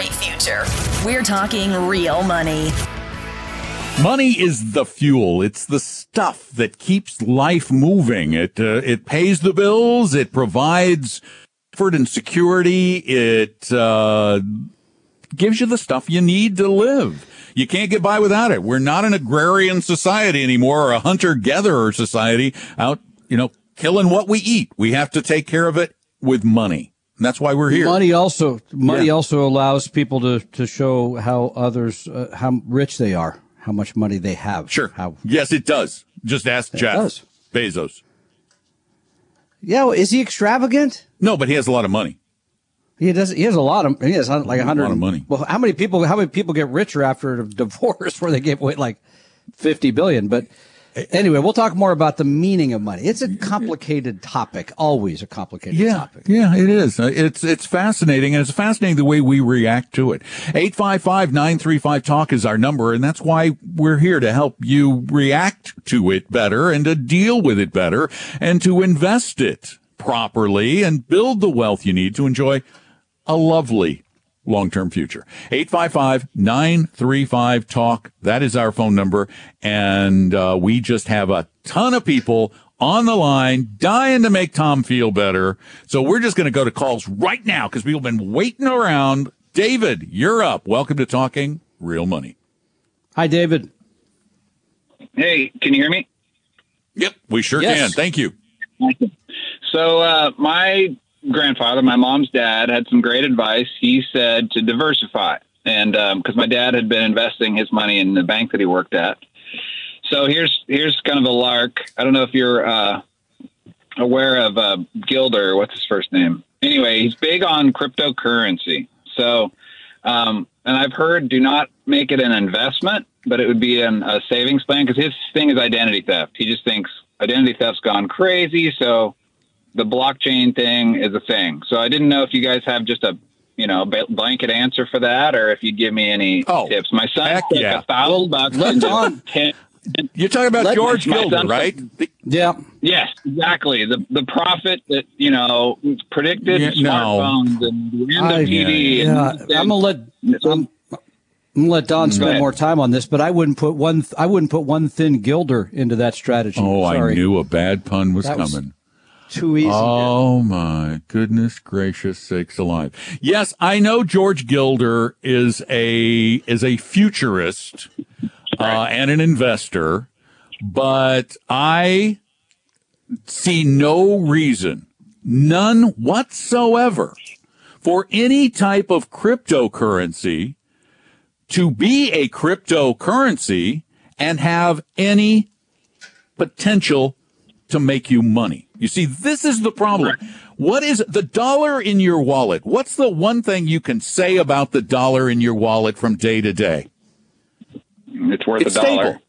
great future. We're talking real money. Money is the fuel. It's the stuff that keeps life moving. It uh, it pays the bills. It provides comfort and security. It uh, gives you the stuff you need to live. You can't get by without it. We're not an agrarian society anymore or a hunter gatherer society out, you know, killing what we eat. We have to take care of it with money. And that's why we're here. Money also money yeah. also allows people to to show how others uh, how rich they are, how much money they have. Sure. How yes, it does. Just ask Jeff does. Bezos. Yeah, is he extravagant? No, but he has a lot of money. He does. He has a lot of. He has like a hundred. A lot of money. Well, how many people? How many people get richer after a divorce where they gave away like fifty billion? But anyway, we'll talk more about the meaning of money. It's a complicated topic. Always a complicated yeah, topic. Yeah, it is. Uh, it's it's fascinating, and it's fascinating the way we react to it. 855-935 talk is our number, and that's why we're here to help you react to it better and to deal with it better and to invest it properly and build the wealth you need to enjoy a lovely long-term future. 855-935-TALK. That is our phone number. And uh, we just have a ton of people on the line dying to make Tom feel better. So we're just going to go to calls right now because we've been waiting around. David, you're up. Welcome to Talking Real Money. Hi, David. Hey, can you hear me? Yep, we sure yes. can. Thank you. So uh, my grandfather, my mom's dad, had some great advice. He said to diversify, and because um, my dad had been investing his money in the bank that he worked at. So here's here's kind of a lark. I don't know if you're uh, aware of uh, Gilder. What's his first name? Anyway, he's big on cryptocurrency. So, um, and I've heard do not make it an investment, but it would be an, a savings plan because his thing is identity theft. He just thinks identity theft's gone crazy, so the blockchain thing is a thing. So I didn't know if you guys have just a you know blanket answer for that, or if you'd give me any oh, tips. My son yeah. a thousand bucks. Let on. You're talking about Let George Gilder, right? Yeah. Yes, exactly. The the profit that you know predicted yeah, smartphones no. and the end of PD. Yeah, and, I'm gonna let. I'm, I'm gonna let Don spend more time on this, but I wouldn't put one. I wouldn't put one thin Gilder into that strategy. Oh, Sorry. I knew a bad pun was that coming. Was too easy. Oh my goodness gracious sakes alive! Yes, I know George Gilder is a is a futurist uh, and an investor, but I see no reason, none whatsoever, for any type of cryptocurrency to be a cryptocurrency and have any potential to make you money. You see, this is the problem. What is the dollar in your wallet? What's the one thing you can say about the dollar in your wallet from day to day? It's worth it's a dollar. Stable.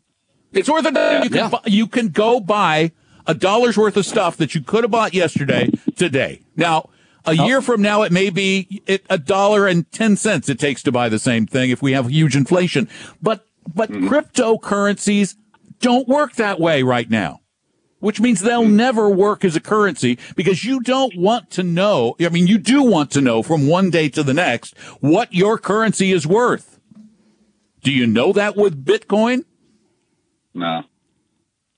It's worth a dollar. Yeah. You can yeah. you can go buy a dollar's worth of stuff that you could have bought yesterday today. Now, a oh. year from now, it may be a dollar and 10 cents it takes to buy the same thing if we have huge inflation. But, but mm-hmm. cryptocurrencies don't work that way right now, which means they'll never work as a currency because you don't want to know. I mean, you do want to know from one day to the next what your currency is worth. Do you know that with Bitcoin? No,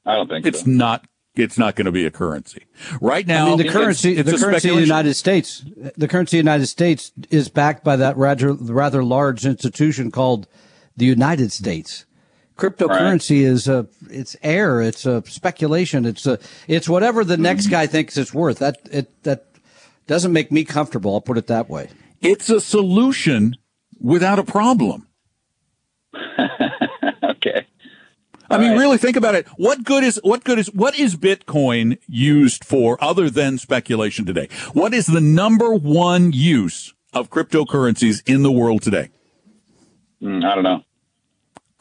I don't think it's so. not it's not going to be a currency right now. I mean, the currency, it's, it's the currency of the United States, the currency of the United States is backed by that rather rather large institution called the United States. Cryptocurrency right. is a it's air, it's a speculation, it's a it's whatever the next guy thinks it's worth. That it that doesn't make me comfortable. I'll put it that way. It's a solution without a problem. okay. I mean, right. really think about it. What good is what good is what is Bitcoin used for other than speculation today? What is the number one use of cryptocurrencies in the world today? Mm, I don't know.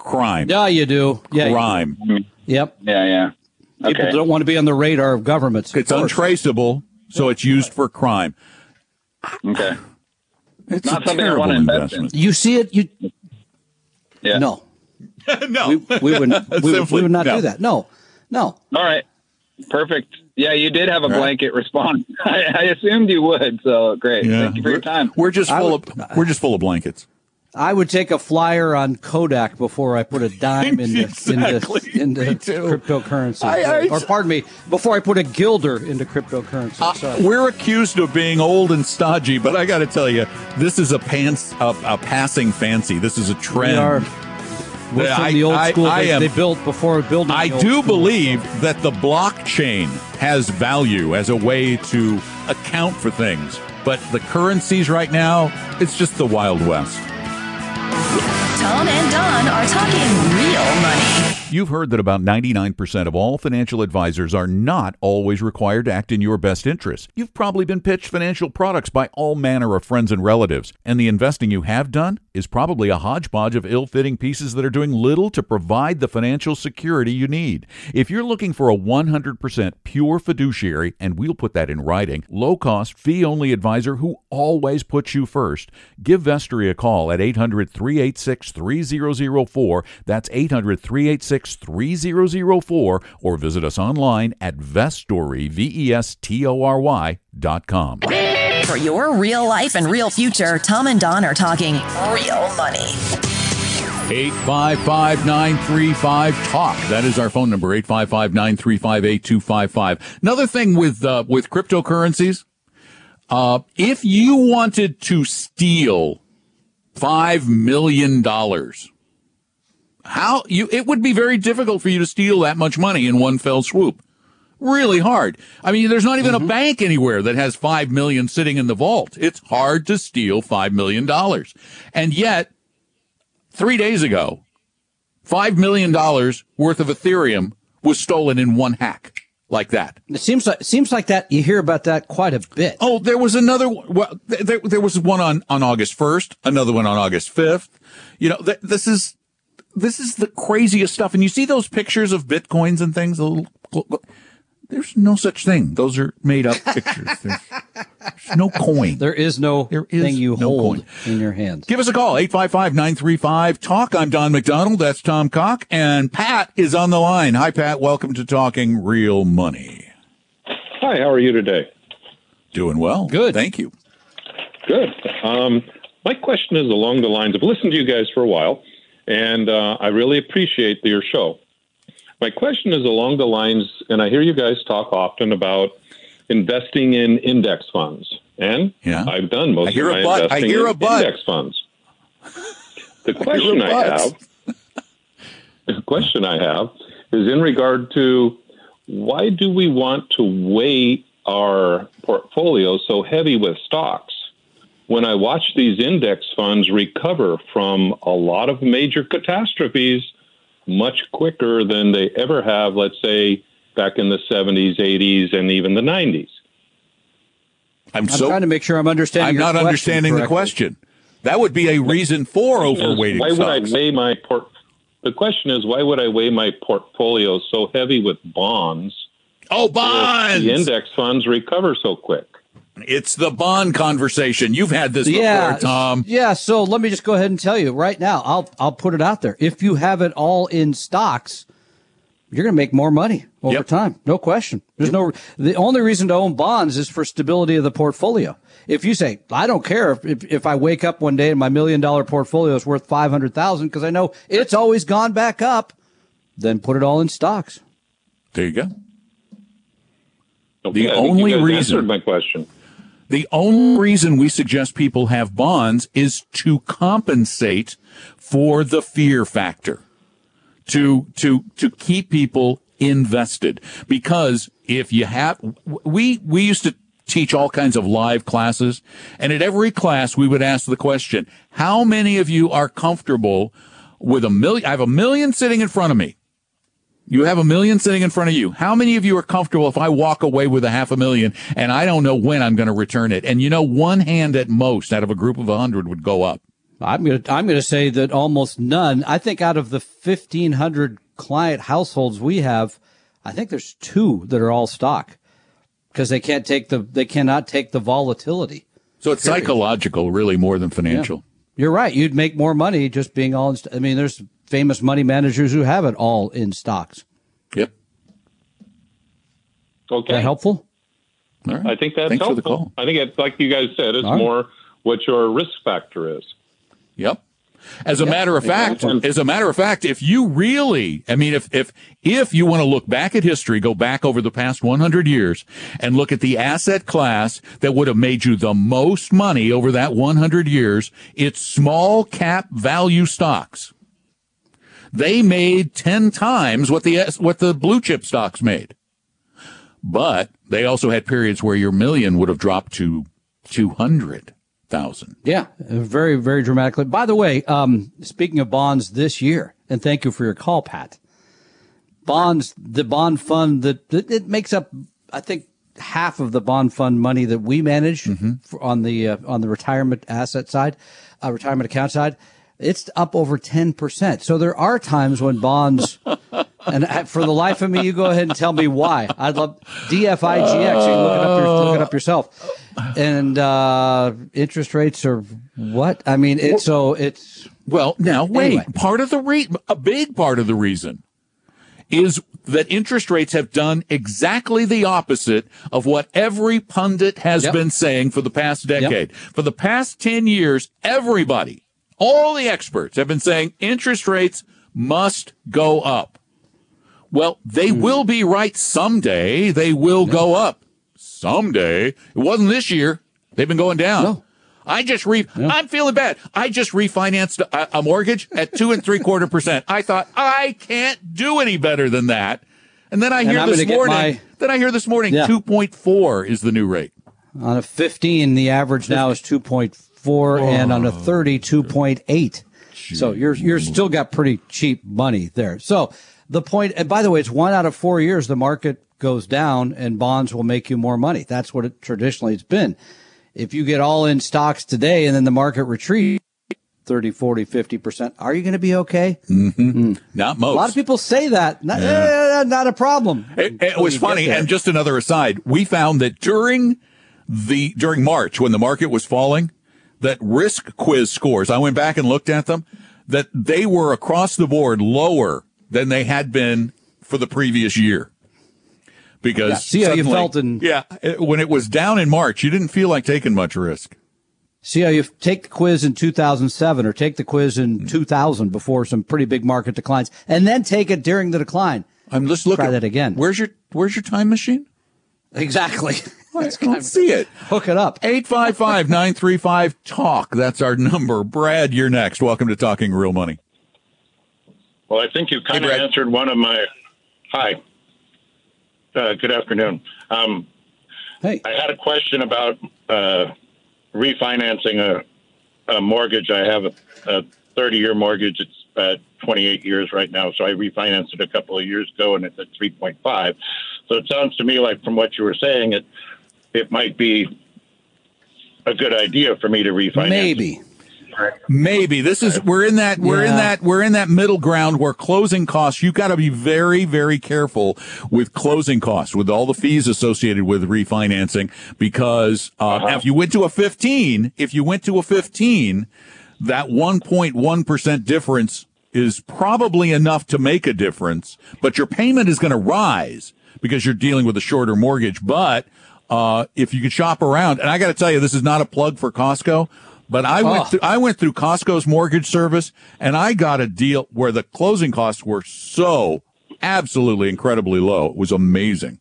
Crime. Yeah, you do. Yeah. Crime. You, yep. Yeah, yeah. Okay. People don't want to be on the radar of governments. It's untraceable, so it's used for crime. Okay. It's not something I want to invest in. You see it. You. Yeah. No. no, we, we, would we, would, we would not no. do that. No, no. All right. Perfect. Yeah, you did have a blanket response. I, I, assumed you would. So great. Yeah. Thank you for your time. We're just full would, of we're just full of blankets. I would take a flyer on Kodak before I put a dime into exactly. into, into cryptocurrency. I, I, or, pardon me, before I put a guilder into cryptocurrency. Uh, we're accused of being old and stodgy, but I got to tell you, this is a pants a, a, passing fancy. This is a trend. We are, we're from I, the old school I, they, am, they, built before building. I do believe that the blockchain has value as a way to account for things, but the currencies right now, it's just the Wild West. Tom and Don are talking real money. You've heard that about 99% of all financial advisors are not always required to act in your best interest. You've probably been pitched financial products by all manner of friends and relatives, and the investing you have done is probably a hodgepodge of ill fitting pieces that are doing little to provide the financial security you need. If you're looking for a 100% pure fiduciary, and we'll put that in writing, low cost, fee only advisor who always puts you first, give Vestory a call at 800 386 3004. That's 800 386 3004 or visit us online at Vestory, V-E-S-T-O-R-Y dot com. For your real life and real future, Tom and Don are talking real money. 855-935-TALK. That is our phone number, 855-935-8255. Another thing with, uh, with cryptocurrencies, uh, if you wanted to steal $5 million how you, it would be very difficult for you to steal that much money in one fell swoop. Really hard. I mean, there's not even mm-hmm. a bank anywhere that has five million sitting in the vault. It's hard to steal five million dollars. And yet, three days ago, five million dollars worth of Ethereum was stolen in one hack like that. It seems like seems like that you hear about that quite a bit. Oh, there was another. Well, there, there was one on on August first, another one on August fifth. You know, th- this is this is the craziest stuff. And you see those pictures of bitcoins and things. There's no such thing. Those are made up pictures. There's, there's no coin. There is no there is thing you no hold coin. in your hands. Give us a call, 855-935-TALK. I'm Don McDonald. That's Tom Cock. And Pat is on the line. Hi, Pat. Welcome to Talking Real Money. Hi, how are you today? Doing well. Good. Thank you. Good. Um, my question is along the lines of listened to you guys for a while and uh, I really appreciate your show. My question is along the lines, and I hear you guys talk often about investing in index funds, and yeah. I've done most of my investing in index funds. The question I, I have, the question I have, is in regard to why do we want to weigh our portfolio so heavy with stocks? when I watch these index funds recover from a lot of major catastrophes much quicker than they ever have, let's say, back in the 70s, 80s, and even the 90s. I'm, so, I'm trying to make sure I'm understanding. I'm not understanding correctly. the question. That would be a reason for overweighting. Why would stocks. I weigh my port? The question is, why would I weigh my portfolio so heavy with bonds? Oh, bonds! the index funds recover so quick. It's the bond conversation. You've had this yeah, before, Tom. Yeah. So let me just go ahead and tell you right now. I'll I'll put it out there. If you have it all in stocks, you're going to make more money over yep. time. No question. There's yep. no. The only reason to own bonds is for stability of the portfolio. If you say I don't care if if, if I wake up one day and my million dollar portfolio is worth five hundred thousand because I know it's always gone back up, then put it all in stocks. There you go. Okay, the only reason my question. The only reason we suggest people have bonds is to compensate for the fear factor. To, to, to keep people invested. Because if you have, we, we used to teach all kinds of live classes. And at every class, we would ask the question, how many of you are comfortable with a million? I have a million sitting in front of me. You have a million sitting in front of you. How many of you are comfortable if I walk away with a half a million and I don't know when I'm going to return it? And you know, one hand at most out of a group of a hundred would go up. I'm going to, I'm going to say that almost none. I think out of the 1500 client households we have, I think there's two that are all stock because they can't take the, they cannot take the volatility. So it's period. psychological really more than financial. Yeah. You're right. You'd make more money just being all, I mean, there's famous money managers who have it all in stocks. Yep. Okay. That helpful? Right. I think that's Thanks helpful. for the call. I think it's like you guys said, it's All right. more what your risk factor is. Yep. As a matter of fact, Exactly. as a matter of fact, if you really, I mean, if, if, if you want to look back at history, go back over the past 100 years and look at the asset class that would have made you the most money over that 100 years, it's small cap value stocks. They made 10 times what the, what the blue chip stocks made. But they also had periods where your million would have dropped to 200,000. Yeah, very, very dramatically. By the way, um, speaking of bonds this year, and thank you for your call, Pat. Bonds, the bond fund that, that it makes up, I think, half of the bond fund money that we manage for, on the uh, on the retirement asset side, uh, retirement account side. It's up over ten percent. So there are times when bonds, and for the life of me, you go ahead and tell me why. I'd love DFIGX. You can look it up, your, look it up yourself. And uh, interest rates are what? I mean, it's so it's Well, now wait. Anyway. Part of the re- a big part of the reason is that interest rates have done exactly the opposite of what every pundit has Yep. been saying for the past decade. For the past 10 years, everybody, all the experts have been saying interest rates must go up. Well, they Hmm. will be right someday. They will go up someday. It wasn't this year. They've been going down. No. I just re, I'm feeling bad. I just refinanced a, a mortgage at two and three quarter percent. I thought I can't do any better than that. And then I hear I'm this morning, my- then I hear this morning, Yeah. 2.4 is the new rate. on a 15, the average now is 2.4, and on a 30, 2.8. So you're you're still got pretty cheap money there. So the point, and by the way, it's one out of four years the market goes down and bonds will make you more money. That's what it traditionally it's been. If you get all in stocks today and then the market retreats 30, 40, 50%, are you going to be okay? Not most. A lot of people say that. Not, eh, not a problem. It, it was funny. And just another aside, we found that during the, during March when the market was falling, that risk quiz scores, I went back and looked at them, that they were across the board lower than they had been for the previous year. Because Yeah, see how you felt in- yeah, it- when it was down in March, you didn't feel like taking much risk. See how you take the quiz in 2007 or take the quiz in 2000 before some pretty big market declines and then take it during the decline. I'm just looking. Try that again. Where's your Where's your time machine? Exactly. I don't see it. Hook it up. 855 935 TALK. That's our number. Brad, you're next. Welcome to Talking Real Money. Well, I think you kind of answered one of my. Hi. Uh, good afternoon. Um, Hey, I had a question about uh, refinancing a, a mortgage. I have a, a 30 year mortgage. It's uh, 28 years right now. So I refinanced it a couple of years ago and it's at 3.5. So it sounds to me like from what you were saying, it, it might be a good idea for me to refinance. maybe. Maybe this is we're in that we're in that we're in that middle ground where closing costs. You've got to be very very careful with closing costs with all the fees associated with refinancing because uh, Uh-huh. if you went to a 15, if you went to a 15, that 1.1 percent difference is probably enough to make a difference, but your payment is going to rise because you're dealing with a shorter mortgage. But uh, if you could shop around, and I got to tell you, this is not a plug for Costco, but I went Oh. through, I went through Costco's mortgage service, and I got a deal where the closing costs were so absolutely incredibly low. It was amazing.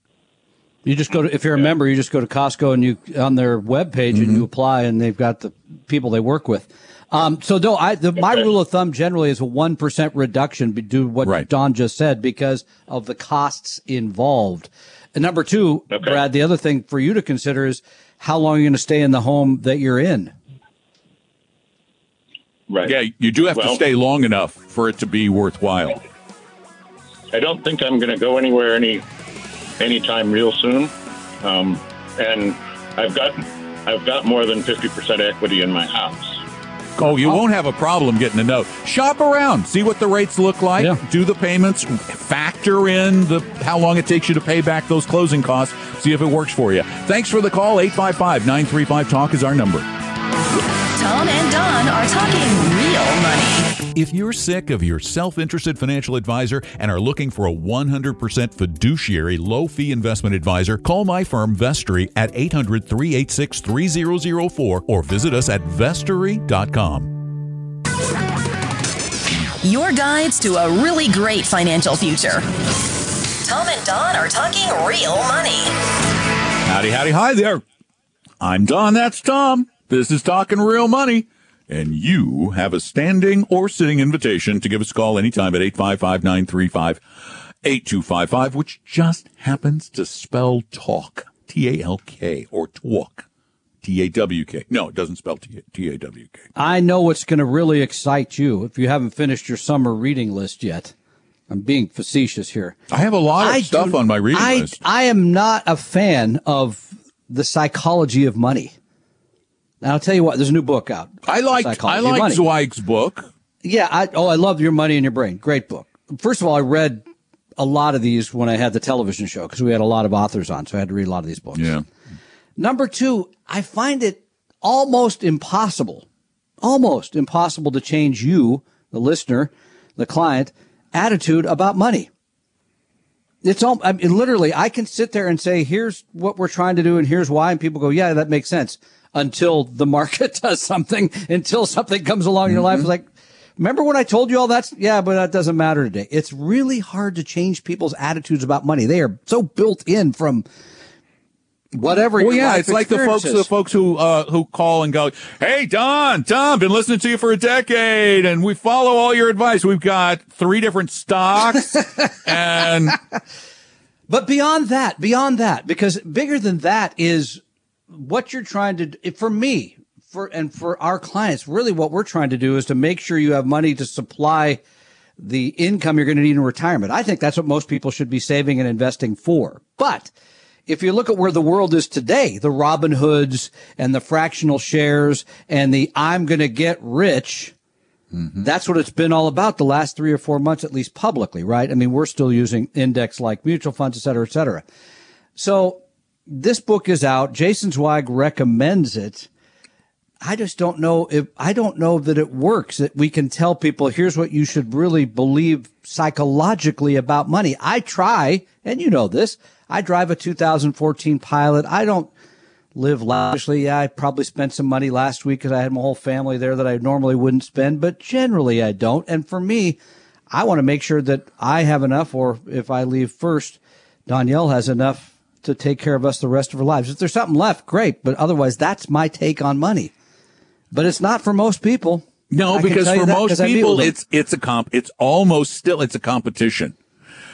You just go to, if you're a member, you just go to Costco and you, on their webpage and you apply and they've got the people they work with. Um, so no, I, the, my Okay. rule of thumb generally is a 1% reduction be- do what Right. Don just said because of the costs involved. And number two, Okay. Brad, the other thing for you to consider is how long you're going to stay in the home that you're in. Right. Yeah, you do have to stay long enough for it to be worthwhile. I don't think I'm going to go anywhere any anytime real soon, um, and I've got I've got more than fifty percent equity in my house. Oh, you won't have a problem getting a note. Shop around, see what the rates look like, Yeah. do the payments, factor in the how long it takes you to pay back those closing costs, see if it works for you. Thanks for the call. 855-935 talk is our number. Tom and Don are talking real money. If you're sick of your self interested financial advisor and are looking for a 100% fiduciary low fee investment advisor, call my firm Vestory at 800 386 3004 or visit us at vestory.com. Your guides to a really great financial future. Tom and Don are talking real money. Howdy, howdy, hi there. I'm Don, that's Tom. This is Talking Real Money and you have a standing or sitting invitation to give us a call anytime at 855-935-8255, which just happens to spell talk, T-A-L-K, or talk, T-A-W-K. No, it doesn't spell T-A-W-K. I know what's going to really excite you if you haven't finished your summer reading list yet. I'm being facetious here. I have a lot of I stuff do, on my reading I, list. I am not a fan of the psychology of money. Now I'll tell you what. There's a new book out. I like I like Zweig's book. Yeah. I, oh, I love Your Money and Your Brain. Great book. First of all, I read a lot of these when I had the television show because we had a lot of authors on, so I had to read a lot of these books. Yeah. Number two, I find it almost impossible, almost impossible to change you, the listener, the client, attitude about money. It's all, I mean, literally, I can sit there and say, here's what we're trying to do and here's why. And people go, yeah, that makes sense until the market does something, until something comes along in your life. It's like, remember when I told you all that? Yeah, but that doesn't matter today. It's really hard to change people's attitudes about money. They are so built in from whatever. Well, yeah, it's like the folks, the folks who uh, who call and go, "Hey, Don, Don, been listening to you for a decade, and we follow all your advice. We've got three different stocks, and." But beyond that, beyond that, because bigger than that is what you're trying to for me for and for our clients really what we're trying to do is to make sure you have money to supply the income you're going to need in retirement. I think that's what most people should be saving and investing for. But if you look at where the world is today the robin hoods and the fractional shares and the i'm going to get rich mm-hmm. that's what it's been all about the last three or four months at least publicly right? I mean we're still using index like mutual funds et cetera et cetera. So this book is out. Jason Zweig recommends it. I just don't know if I don't know that it works. That we can tell people here's what you should really believe psychologically about money. I try, and you know this. I drive a 2014 Pilot. I don't live lavishly. Yeah, I probably spent some money last week because I had my whole family there that I normally wouldn't spend, but generally I don't. And for me, I want to make sure that I have enough, or if I leave first, Danielle has enough to take care of us the rest of our lives. If there's something left, great. But otherwise, that's my take on money. But it's not for most people. No, I because for most people, it's it's a comp. It's almost still it's a competition.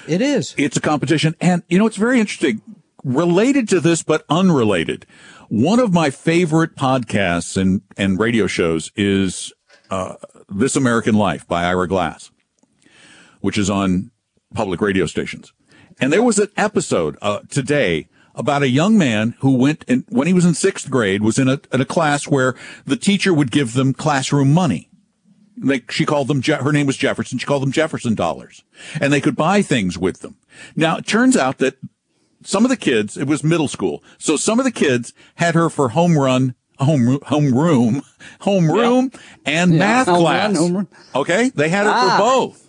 It is. It's a competition, and you know it's very interesting. Related to this, but unrelated. One of my favorite podcasts and and radio shows is uh, "This American Life" by Ira Glass, which is on public radio stations. And there was an episode uh, today about a young man who went and when he was in sixth grade was in a, in a class where the teacher would give them classroom money. Like she called them, her name was Jefferson. She called them Jefferson dollars and they could buy things with them. Now it turns out that some of the kids, it was middle school. So some of the kids had her for home run home home room, home room, and yeah, math class. Run, okay, they had her ah. for both.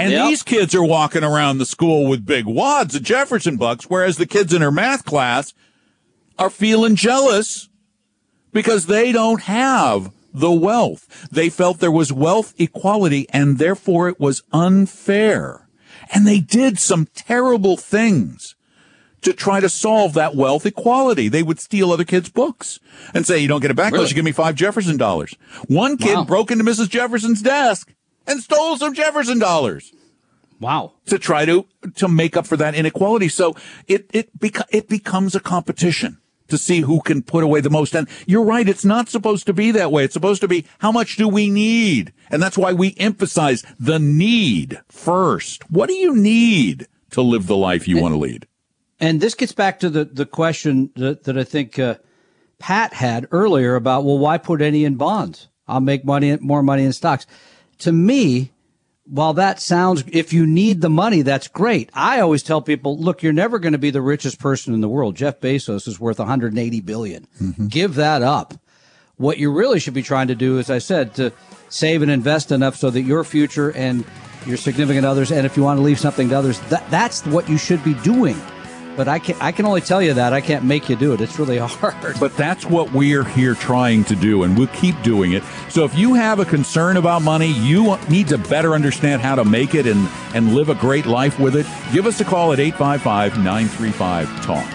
And yep. these kids are walking around the school with big wads of Jefferson bucks, whereas the kids in her math class are feeling jealous because they don't have the wealth. They felt there was wealth equality and therefore it was unfair. And they did some terrible things to try to solve that wealth equality. They would steal other kids' books and say, you don't get it back really? unless you give me five Jefferson dollars. One kid wow. broke into Mrs. Jefferson's desk and stole some Jefferson dollars. Wow. To try to, to make up for that inequality. So it, it, beca- it becomes a competition to see who can put away the most. And you're right. It's not supposed to be that way. It's supposed to be how much do we need? And that's why we emphasize the need first. What do you need to live the life you want to lead? And this gets back to the, the question that, that I think, uh, Pat had earlier about, well, why put any in bonds? I'll make money, more money in stocks to me, while that sounds, if you need the money, that's great. I always tell people, look, you're never going to be the richest person in the world. Jeff Bezos is worth 180 billion. Mm-hmm. Give that up. What you really should be trying to do, as I said, to save and invest enough so that your future and your significant others, and if you want to leave something to others, that, that's what you should be doing. But I can I can only tell you that I can't make you do it. It's really hard. But that's what we're here trying to do, and we'll keep doing it. So if you have a concern about money, you need to better understand how to make it and and live a great life with it. Give us a call at 855-935-TALK.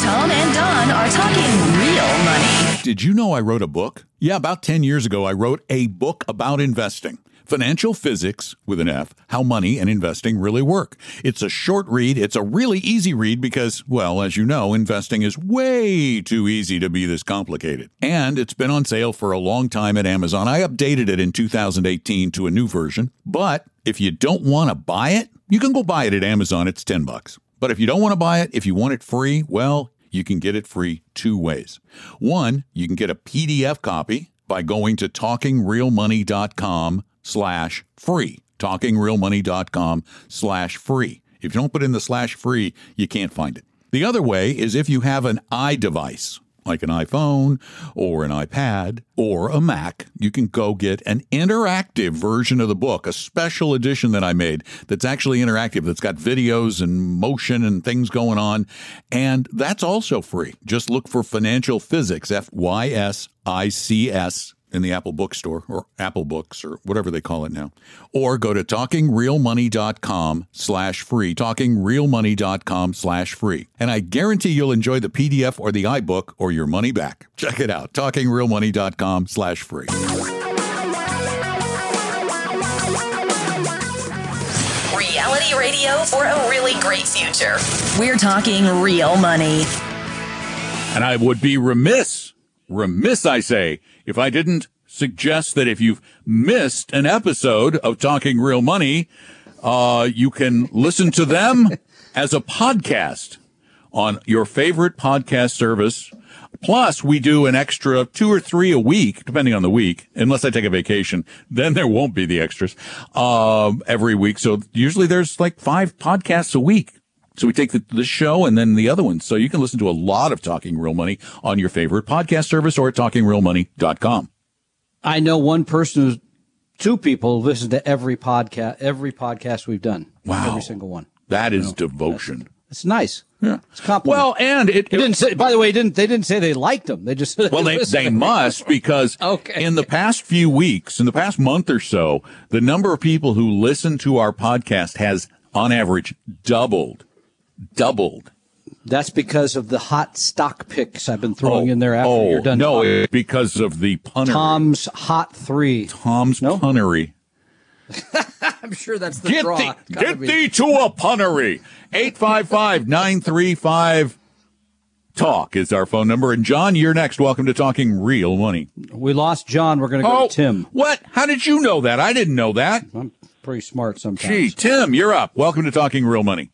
Tom and Don are talking real money. Did you know I wrote a book? Yeah, about 10 years ago, I wrote a book about investing. Financial Fysics with an F, How Money and Investing Really Work. It's a short read. It's a really easy read because, well, as you know, investing is way too easy to be this complicated. And it's been on sale for a long time at Amazon. I updated it in 2018 to a new version. But if you don't want to buy it, you can go buy it at Amazon. It's 10 bucks. But if you don't want to buy it, if you want it free, well, you can get it free two ways. One, you can get a PDF copy by going to talkingrealmoney.com slash free. TalkingRealMoney.com slash free. If you don't put in the slash free, you can't find it. The other way is if you have an iDevice, like an iPhone or an iPad or a Mac, you can go get an interactive version of the book, a special edition that I made that's actually interactive, that's got videos and motion and things going on. And that's also free. Just look for Financial Fysics, F Y S I C S in the Apple bookstore or Apple Books or whatever they call it now. Or go to talkingrealmoney.com slash free, talkingrealmoney.com slash free. And I guarantee you'll enjoy the PDF or the iBook or your money back. Check it out, talkingrealmoney.com slash free. Reality radio for a really great future. We're talking real money. And I would be remiss, remiss, I say, if I didn't suggest that if you've missed an episode of Talking Real Money, uh, you can listen to them as a podcast on your favorite podcast service. Plus, we do an extra two or three a week, depending on the week, unless I take a vacation. Then there won't be the extras uh, every week. So usually there's like five podcasts a week. So we take the, the show and then the other ones. So you can listen to a lot of Talking Real Money on your favorite podcast service or at talkingrealmoney.com. I know one person who's two people listen to every podcast, every podcast we've done. Wow. Every single one. That is you know, devotion. It's nice. Yeah. It's compliment. Well, and it, it, didn't say, by the way, didn't, they didn't say they liked them. They just, well, they, they must because okay. in the past few weeks, in the past month or so, the number of people who listen to our podcast has on average doubled doubled. That's because of the hot stock picks I've been throwing oh, in there after oh, you're done. No, talking. because of the punnery. Tom's hot three. Tom's no? punnery. I'm sure that's the get draw. Thee, get be. thee to a punnery. 855-935 Talk is our phone number. And John, you're next. Welcome to Talking Real Money. We lost John. We're going to go oh, to Tim. What? How did you know that? I didn't know that. I'm pretty smart sometimes. Gee, Tim, you're up. Welcome to Talking Real Money.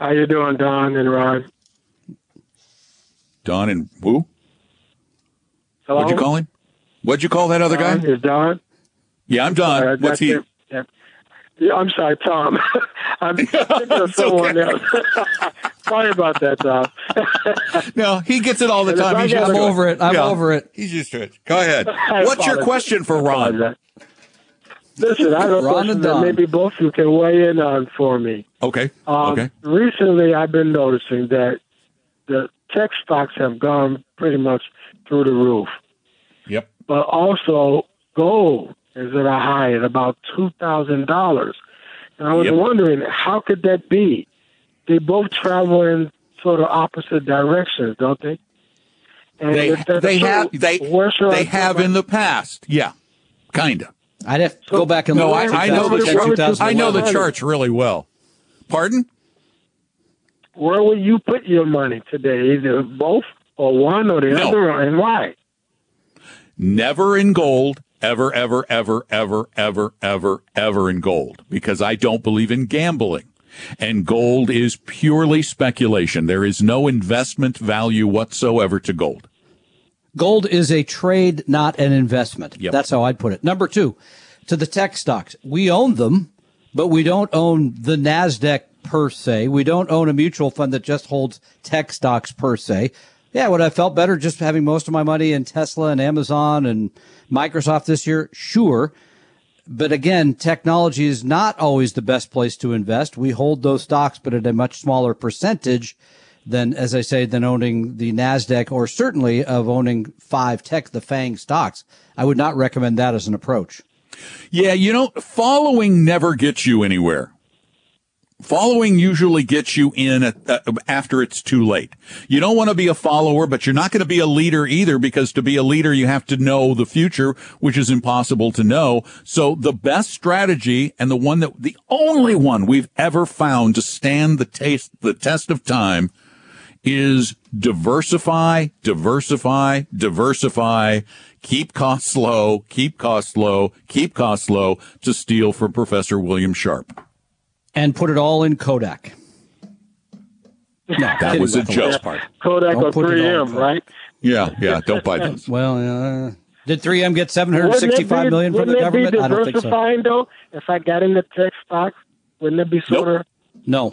How you doing, Don and Ron? Don and who? Hello? What'd you call him? What'd you call that other Don, guy? Is Don? Yeah, I'm Don. Uh, What's he? Yeah. yeah. I'm sorry, Tom. I'm thinking of someone okay. else. sorry about that, Tom. no, he gets it all the time. He's I'm over it. I'm yeah. over it. He's used to it. Go ahead. What's your question for Ron? Listen, I have a question that maybe both of you can weigh in on for me. Okay. Um, okay. Recently, I've been noticing that the tech stocks have gone pretty much through the roof. Yep. But also, gold is at a high at about two thousand dollars. And I was yep. wondering, how could that be? They both travel in sort of opposite directions, don't they? And they they have they they have in the past, yeah, kind of. I'd have to go back and no, I, I know the I know the charts really well. Pardon? Where will you put your money today? Either both or one or the no. other, and why? Never in gold, ever, ever, ever, ever, ever, ever, ever in gold, because I don't believe in gambling. And gold is purely speculation. There is no investment value whatsoever to gold. Gold is a trade, not an investment. Yep. That's how I'd put it. Number two, to the tech stocks. We own them, but we don't own the NASDAQ per se. We don't own a mutual fund that just holds tech stocks per se. Yeah, would I felt better just having most of my money in Tesla and Amazon and Microsoft this year? Sure. But again, technology is not always the best place to invest. We hold those stocks, but at a much smaller percentage than, as I say, than owning the NASDAQ or certainly of owning five tech, the FANG stocks. I would not recommend that as an approach. Yeah, you know, following never gets you anywhere. Following usually gets you in at, uh, after it's too late. You don't want to be a follower, but you're not going to be a leader either because to be a leader, you have to know the future, which is impossible to know. So the best strategy and the one that the only one we've ever found to stand the taste, the test of time is diversify, diversify, diversify, keep costs low, keep costs low, keep costs low to steal from Professor William Sharpe and put it all in Kodak. No, that was a joke. Part. Kodak don't or 3M, right? Yeah, yeah. Don't buy those. well, uh, did 3M get seven hundred sixty-five be, million from the government? I don't think so. Though, if I got into tech stocks, wouldn't it be sort nope. of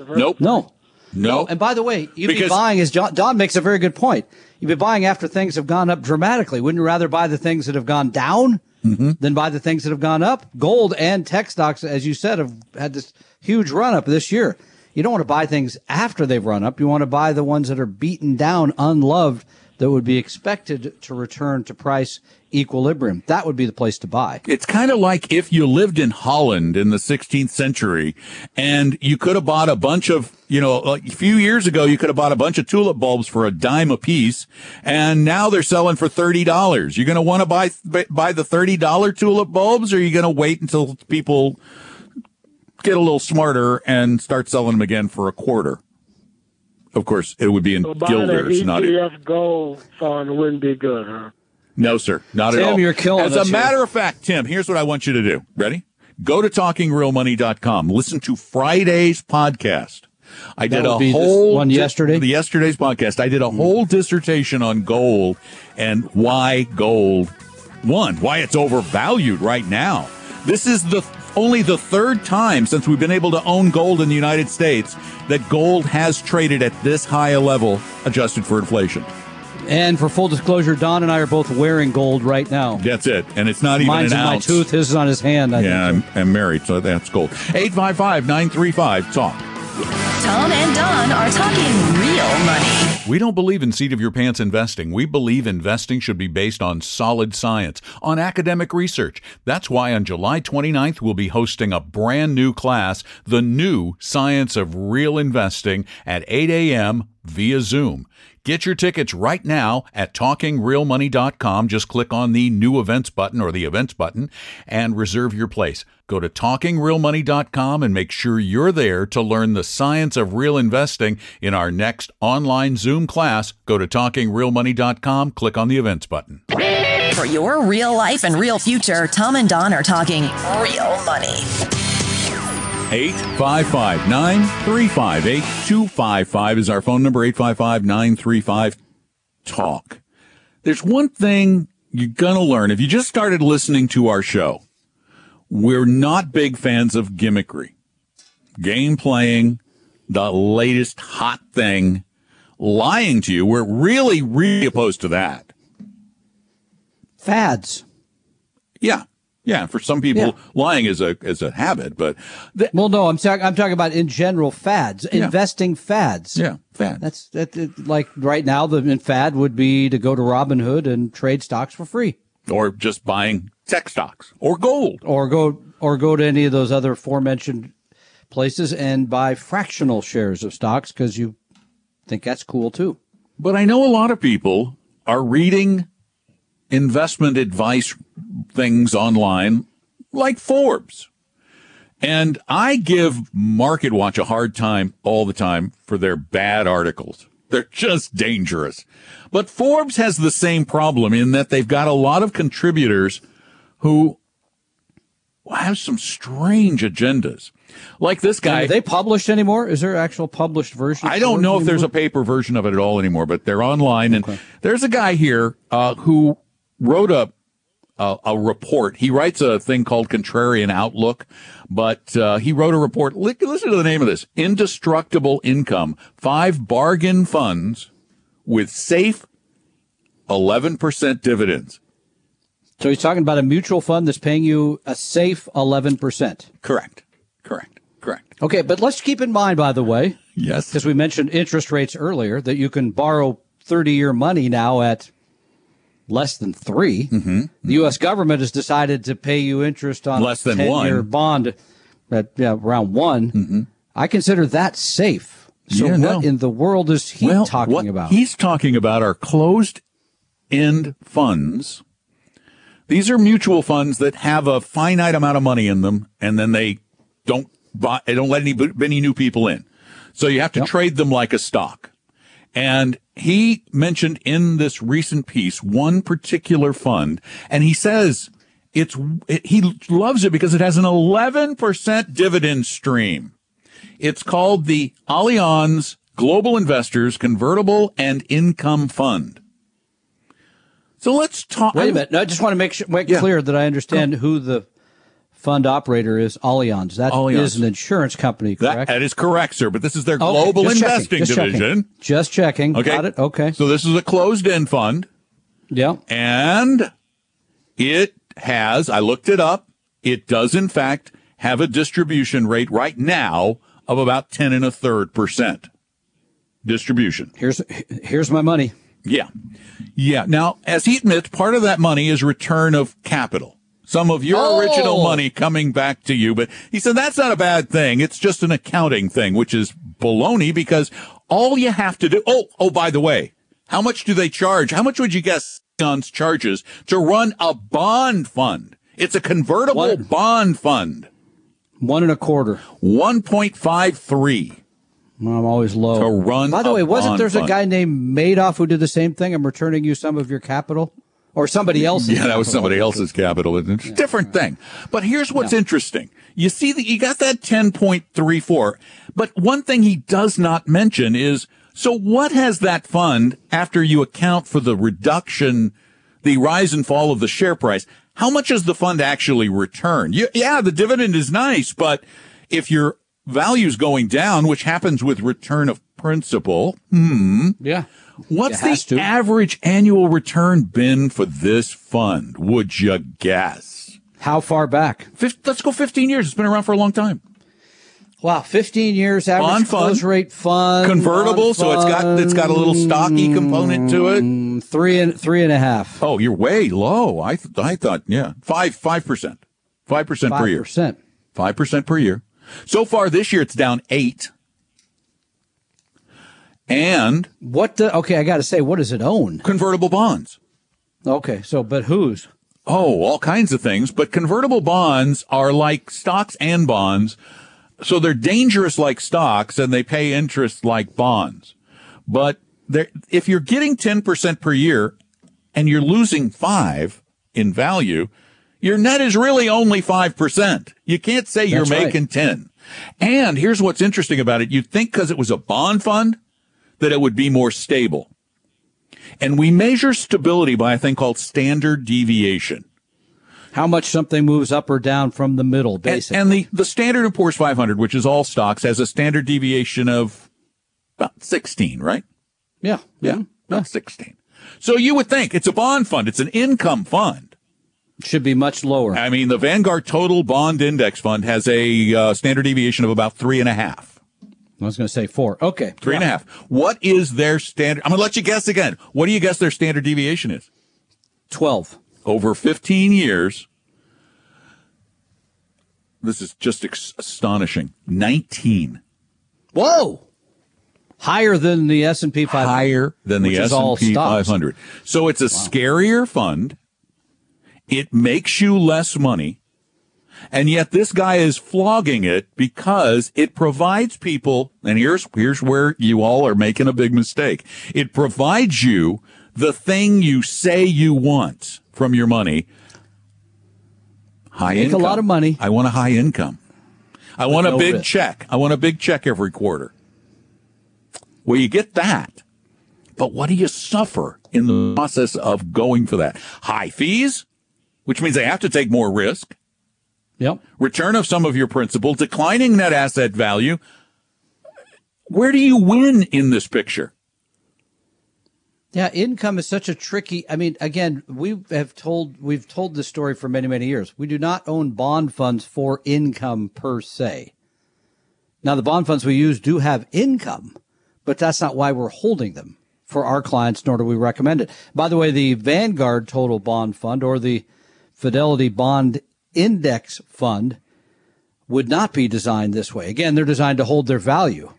no, nope, no, no? And by the way, you'd because, be buying as John, Don makes a very good point. You'd be buying after things have gone up dramatically. Wouldn't you rather buy the things that have gone down mm-hmm. than buy the things that have gone up? Gold and tech stocks, as you said, have had this huge run up this year. You don't want to buy things after they've run up. You want to buy the ones that are beaten down, unloved, that would be expected to return to price equilibrium. That would be the place to buy. It's kind of like if you lived in Holland in the 16th century and you could have bought a bunch of, you know, a few years ago, you could have bought a bunch of tulip bulbs for a dime a piece and now they're selling for $30. You're going to want to buy, buy the $30 tulip bulbs or are you going to wait until people get a little smarter and start selling them again for a quarter. Of course, it would be in so guilders, not ETF gold fund wouldn't be good, huh? No, sir, not Tim, at all. You're killing As us a matter here. of fact, Tim, here's what I want you to do. Ready? Go to talkingrealmoney.com. Listen to Friday's podcast. I did a whole one yesterday. The yesterday's podcast. I did a hmm. whole dissertation on gold and why gold. One, why it's overvalued right now. This is the only the third time since we've been able to own gold in the United States that gold has traded at this high a level adjusted for inflation. And for full disclosure, Don and I are both wearing gold right now. That's it. And it's not even Mine's an in ounce. my tooth. His is on his hand. I yeah, I'm, I'm married, so that's gold. 855 935 TALK. Tom and Don are talking real money. We don't believe in seat of your pants investing. We believe investing should be based on solid science, on academic research. That's why on July 29th, we'll be hosting a brand new class, The New Science of Real Investing, at 8 a.m. via Zoom. Get your tickets right now at talkingrealmoney.com. Just click on the new events button or the events button and reserve your place. Go to talkingrealmoney.com and make sure you're there to learn the science of real investing in our next online Zoom class. Go to talkingrealmoney.com, click on the events button. For your real life and real future, Tom and Don are talking real money. 855 935 8255 is our phone number 855 935 talk. There's one thing you're going to learn if you just started listening to our show. We're not big fans of gimmickry, game playing, the latest hot thing, lying to you. We're really, really opposed to that. Fads. Yeah. Yeah, for some people, yeah. lying is a is a habit, but well, no, I'm talking I'm talking about in general fads, yeah. investing fads. Yeah, fad. That's that. Like right now, the fad would be to go to Robinhood and trade stocks for free, or just buying tech stocks or gold, or go or go to any of those other aforementioned places and buy fractional shares of stocks because you think that's cool too. But I know a lot of people are reading investment advice things online like Forbes. And I give MarketWatch a hard time all the time for their bad articles. They're just dangerous. But Forbes has the same problem in that they've got a lot of contributors who have some strange agendas. Like this guy. Are they published anymore? Is there actual published version? I don't know if anymore? there's a paper version of it at all anymore, but they're online. Okay. And there's a guy here uh, who wrote a, a, a report. He writes a thing called Contrarian Outlook, but uh, he wrote a report. Listen to the name of this: Indestructible Income: Five Bargain Funds with safe 11% dividends. So he's talking about a mutual fund that's paying you a safe 11%. Correct. Correct. Correct. Okay, but let's keep in mind, by the way, Yes. because we mentioned interest rates earlier, that you can borrow 30 year money now at less than 3 Mm-hmm. The U.S. government has decided to pay you interest on Less than 10 year one. bond at yeah, around one. I consider that safe. So Yeah, what no. in the world is he well, talking what about? He's talking about our closed end funds. These are mutual funds that have a finite amount of money in them, and then they don't buy, they don't let any, any new people in. So you have to Yep. trade them like a stock. And he mentioned in this recent piece one particular fund, and he says it's it, he loves it because it has an 11% dividend stream. It's called the Allianz Global Investors Convertible and Income Fund. So let's talk. Wait a minute. No, I just want to make sure, make Yeah. clear that I understand who the fund operator is. Allianz. That is Allianz. an insurance company, That, correct? that is correct, sir. But this is their Okay, global just checking, investing just checking. division. Just checking. Okay. Got it. Okay. So this is a closed end fund. Yeah. And it has, I looked it up, it does in fact have a distribution rate right now of about 10 and a third percent distribution. Here's here's my money. Yeah. Yeah. Now, as he admits, part of that money is return of capital. Some of your Oh. original money coming back to you. But he said that's not a bad thing. It's just an accounting thing, which is baloney because all you have to do. Oh, oh, by the way, how much do they charge? How much would you guess John's charges to run a bond fund? It's a convertible bond fund. One and a quarter. 1.53. I'm always low. To run By the way, wasn't there's a guy named Madoff who did the same thing? I'm returning you some of your capital, or somebody else's. Yeah, that was somebody else's capital. It's a different thing. But here's what's interesting. You see that you got that 10.34. But one thing he does not mention is, so what has that fund after you account for the reduction, the rise and fall of the share price? How much does the fund actually return? You, yeah, the dividend is nice, but if your value's going down, which happens with return of principal, hmm. Yeah. What's the to. average annual return been for this fund? Would you guess? How far back? Fif- let's go 15 years. It's been around for a long time. Wow, 15 years average Bond fund. rate fund. Convertible, so it's got it's got a little stocky component to it. Mm, three and three and a half. Oh, you're way low. I th- I thought yeah, five five percent, five percent per Five year, percent. five percent per year. So far this year, it's down eight. And What? The, okay, I got to say, what does it own? convertible bonds. Okay, so but whose? Oh, all kinds of things. But convertible bonds are like stocks and bonds. So they're dangerous like stocks and they pay interest like bonds. But if you're getting 10% per year and you're losing five in value, your net is really only 5%. You can't say you're That's right. making 10. And here's what's interesting about it. You'd think because it was a bond fund that it would be more stable. And we measure stability by a thing called standard deviation. How much something moves up or down from the middle, And, basically. and the, the Standard & Poor's 500, which is all stocks, has a standard deviation of about 16, right? yeah, yeah, About 16. So you would think it's a bond fund. It's an income fund. should be much lower. I mean, the Vanguard Total Bond Index Fund has a uh, standard deviation of about three and a half. I was going to say four. Okay, Three and a half. What is their standard? I'm going to let you guess again. What do you guess their standard deviation is? twelve. over 15 years, this is just ex- astonishing. 19 Whoa, higher than the S and P 500. higher than the Which is all S&P stocks. 500. So it's a scarier fund. It makes you less money. And yet this guy is flogging it because it provides people, and here's, here's where you all are making a big mistake. It provides you the thing you say you want from your money. High Make a lot of money. I want a high income. I want a no big risk. check. I want a big check every quarter. Well, you get that. But what do you suffer in the process of going for that? High fees, which means they have to take more risk, Yep. return of some of your principal, declining net asset value. Where do you win in this picture? Yeah, income is such a tricky. I mean, again, we have told we've told this story for many many years. We do not own bond funds for income per se. Now, the bond funds we use do have income, but that's not why we're holding them for our clients, nor do we recommend it. By the way, the Vanguard Total Bond Fund or the Fidelity Bond Index Fund would not be designed this way. Again, they're designed to hold their value.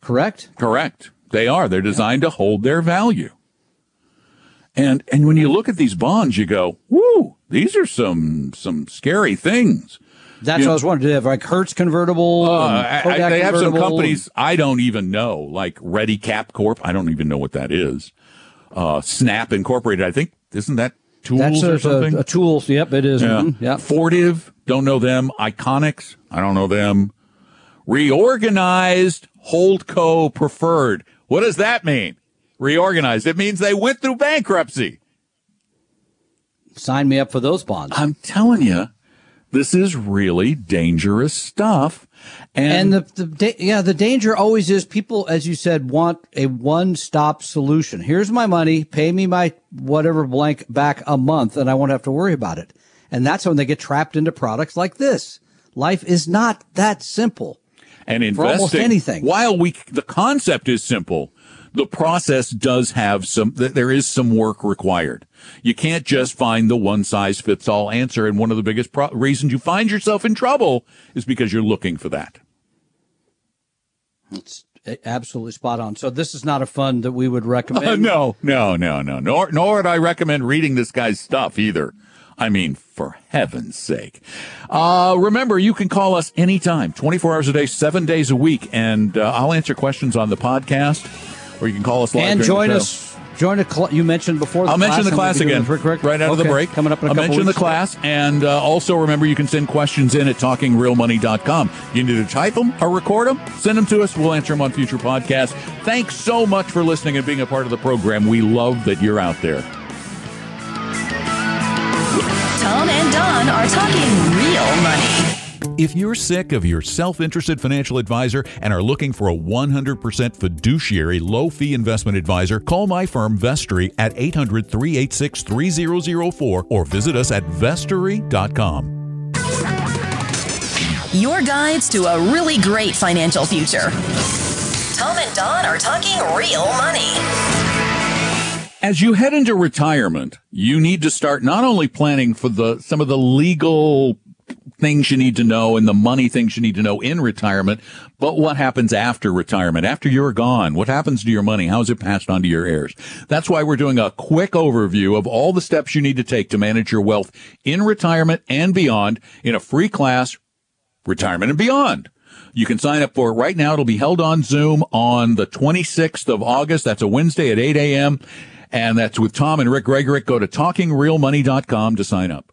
Correct? Correct. They are. They're designed to hold their value. And and when you look at these bonds, you go, "Whoo, these are some some scary things." That's you what I was wondering. Do they have like Hertz convertible? Uh, I, they have some companies I don't even know, like Ready Cap Corp. I don't even know what that is. Uh, Snap Incorporated. I think isn't that tools That's a, or something? A, a tools. Yep, it is. Yeah. Mm-hmm. Yep. Fortive. Don't know them. Iconics. I don't know them. Reorganized Holdco Preferred. What does that mean? Reorganized. It means they went through bankruptcy. Sign me up for those bonds. I'm telling you, this is really dangerous stuff. And, and the, the yeah, the danger always is people, as you said, want a one-stop solution. Here's my money, pay me my whatever blank back a month, and I won't have to worry about it. And that's when they get trapped into products like this. Life is not that simple. And investing, anything. while we, the concept is simple, the process does have some, there is some work required. You can't just find the one size fits all answer. And one of the biggest pro- reasons you find yourself in trouble is because you're looking for that. It's absolutely spot on. So this is not a fund that we would recommend. Uh, no, no, no, no. Nor, nor would I recommend reading this guy's stuff either. I mean, for heaven's sake. Uh, remember, you can call us anytime, 24 hours a day, seven days a week, and uh, I'll answer questions on the podcast, or you can call us live. And join us Join a cl- you mentioned before. I'll mention the class again quick, quick. right out okay. of the break. Coming up in a I'll couple mention weeks. I'll mention the class, and uh, also remember you can send questions in at talkingrealmoney.com. You need to type them or record them, send them to us. We'll answer them on future podcasts. Thanks so much for listening and being a part of the program. We love that you're out there. Tom and Don are talking real money. If you're sick of your self interested financial advisor and are looking for a 100% fiduciary low fee investment advisor, call my firm Vestory at 800 386 3004 or visit us at vestory.com. Your guides to a really great financial future. Tom and Don are talking real money. As you head into retirement, you need to start not only planning for the some of the legal things you need to know and the money things you need to know in retirement, but what happens after retirement, after you're gone? What happens to your money? How is it passed on to your heirs? That's why we're doing a quick overview of all the steps you need to take to manage your wealth in retirement and beyond in a free class, Retirement and Beyond. You can sign up for it right now. It'll be held on Zoom on the 26th of August. That's a Wednesday at 8 a.m. And that's with Tom and Rick Gregorek. Go to talkingrealmoney.com to sign up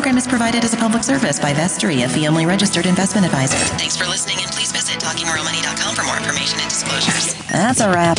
is provided as a public service by Vestory, a fee-only registered investment advisor. Thanks for listening, and please visit talkingrealmoney.com for more information and disclosures. That's a wrap.